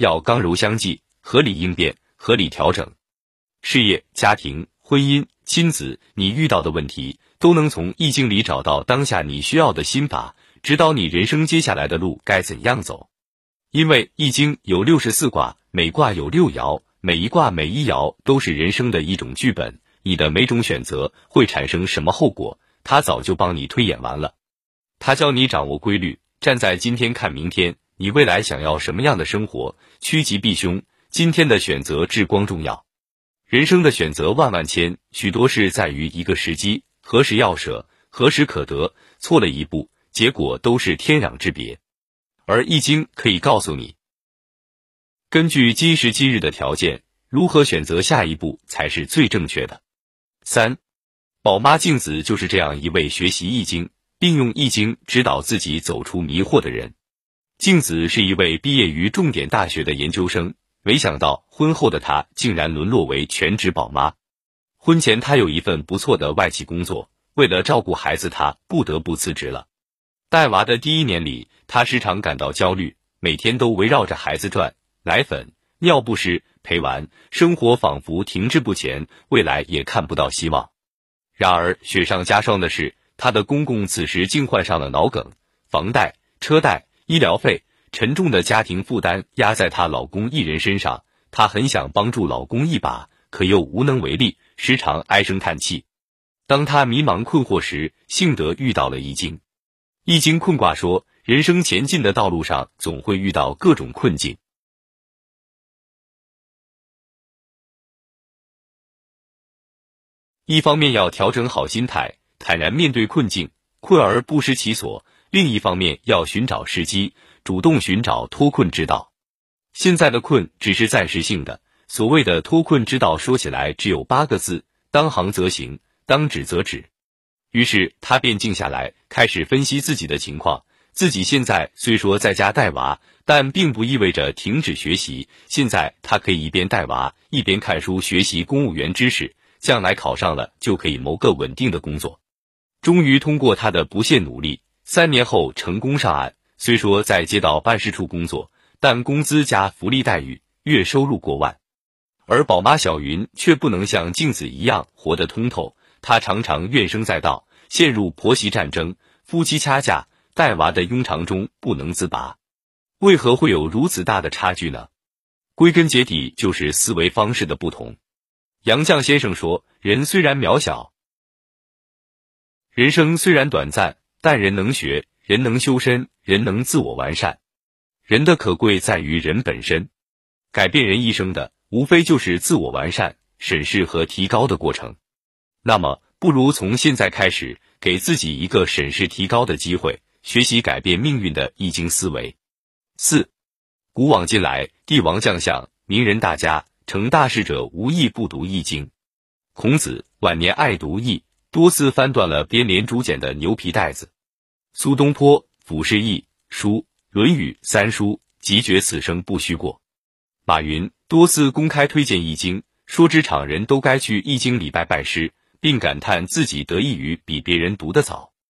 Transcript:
要刚柔相济，合理应变，合理调整。事业、家庭、婚姻、亲子，你遇到的问题，都能从易经里找到当下你需要的心法，指导你人生接下来的路该怎样走。因为易经有六十四卦，每卦有六爻，每一卦每一爻都是人生的一种剧本，你的每种选择会产生什么后果，他早就帮你推演完了。他教你掌握规律，站在今天看明天。你未来想要什么样的生活？趋吉避凶，今天的选择至关重要。人生的选择万万千，许多事在于一个时机，何时要舍，何时可得。错了一步，结果都是天壤之别。而易经可以告诉你，根据今时今日的条件，如何选择下一步才是最正确的。三，宝妈镜子就是这样一位学习易经，并用易经指导自己走出迷惑的人。静子是一位毕业于重点大学的研究生，没想到婚后的她竟然沦落为全职宝妈。婚前她有一份不错的外企工作，为了照顾孩子，她不得不辞职了。带娃的第一年里，她时常感到焦虑，每天都围绕着孩子转，奶粉、尿不湿、陪玩，生活仿佛停滞不前，未来也看不到希望。然而雪上加霜的是，她的公公此时竟患上了脑梗，房贷、车贷。医疗费沉重的家庭负担压在她老公一人身上，她很想帮助老公一把，可又无能为力，时常唉声叹气。当她迷茫困惑时，幸得遇到了易经。易经困卦说，人生前进的道路上总会遇到各种困境，一方面要调整好心态，坦然面对困境，困而不失其所。另一方面，要寻找时机，主动寻找脱困之道。现在的困只是暂时性的，所谓的脱困之道，说起来只有八个字：当行则行，当止则止。于是他便静下来，开始分析自己的情况。自己现在虽说在家带娃，但并不意味着停止学习。现在他可以一边带娃，一边看书学习公务员知识，将来考上了就可以谋个稳定的工作。终于通过他的不懈努力。三年后成功上岸，虽说在街道办事处工作，但工资加福利待遇，月收入过万。而宝妈小云却不能像镜子一样活得通透，她常常怨声载道，陷入婆媳战争、夫妻掐架、带娃的庸常中不能自拔。为何会有如此大的差距呢？归根结底就是思维方式的不同。杨绛先生说：“人虽然渺小，人生虽然短暂。”但人能学，人能修身，人能自我完善。人的可贵在于人本身，改变人一生的，无非就是自我完善、审视和提高的过程。那么，不如从现在开始，给自己一个审视提高的机会，学习改变命运的易经思维。四，古往今来，帝王将相、名人大家，成大事者无一不读易经。孔子晚年爱读易。多次翻断了编连竹简的牛皮袋子。苏东坡俯视易书《论语》三书，即觉此生不虚过。马云多次公开推荐易经，说职场人都该去易经里拜拜师，并感叹自己得益于比别人读得早。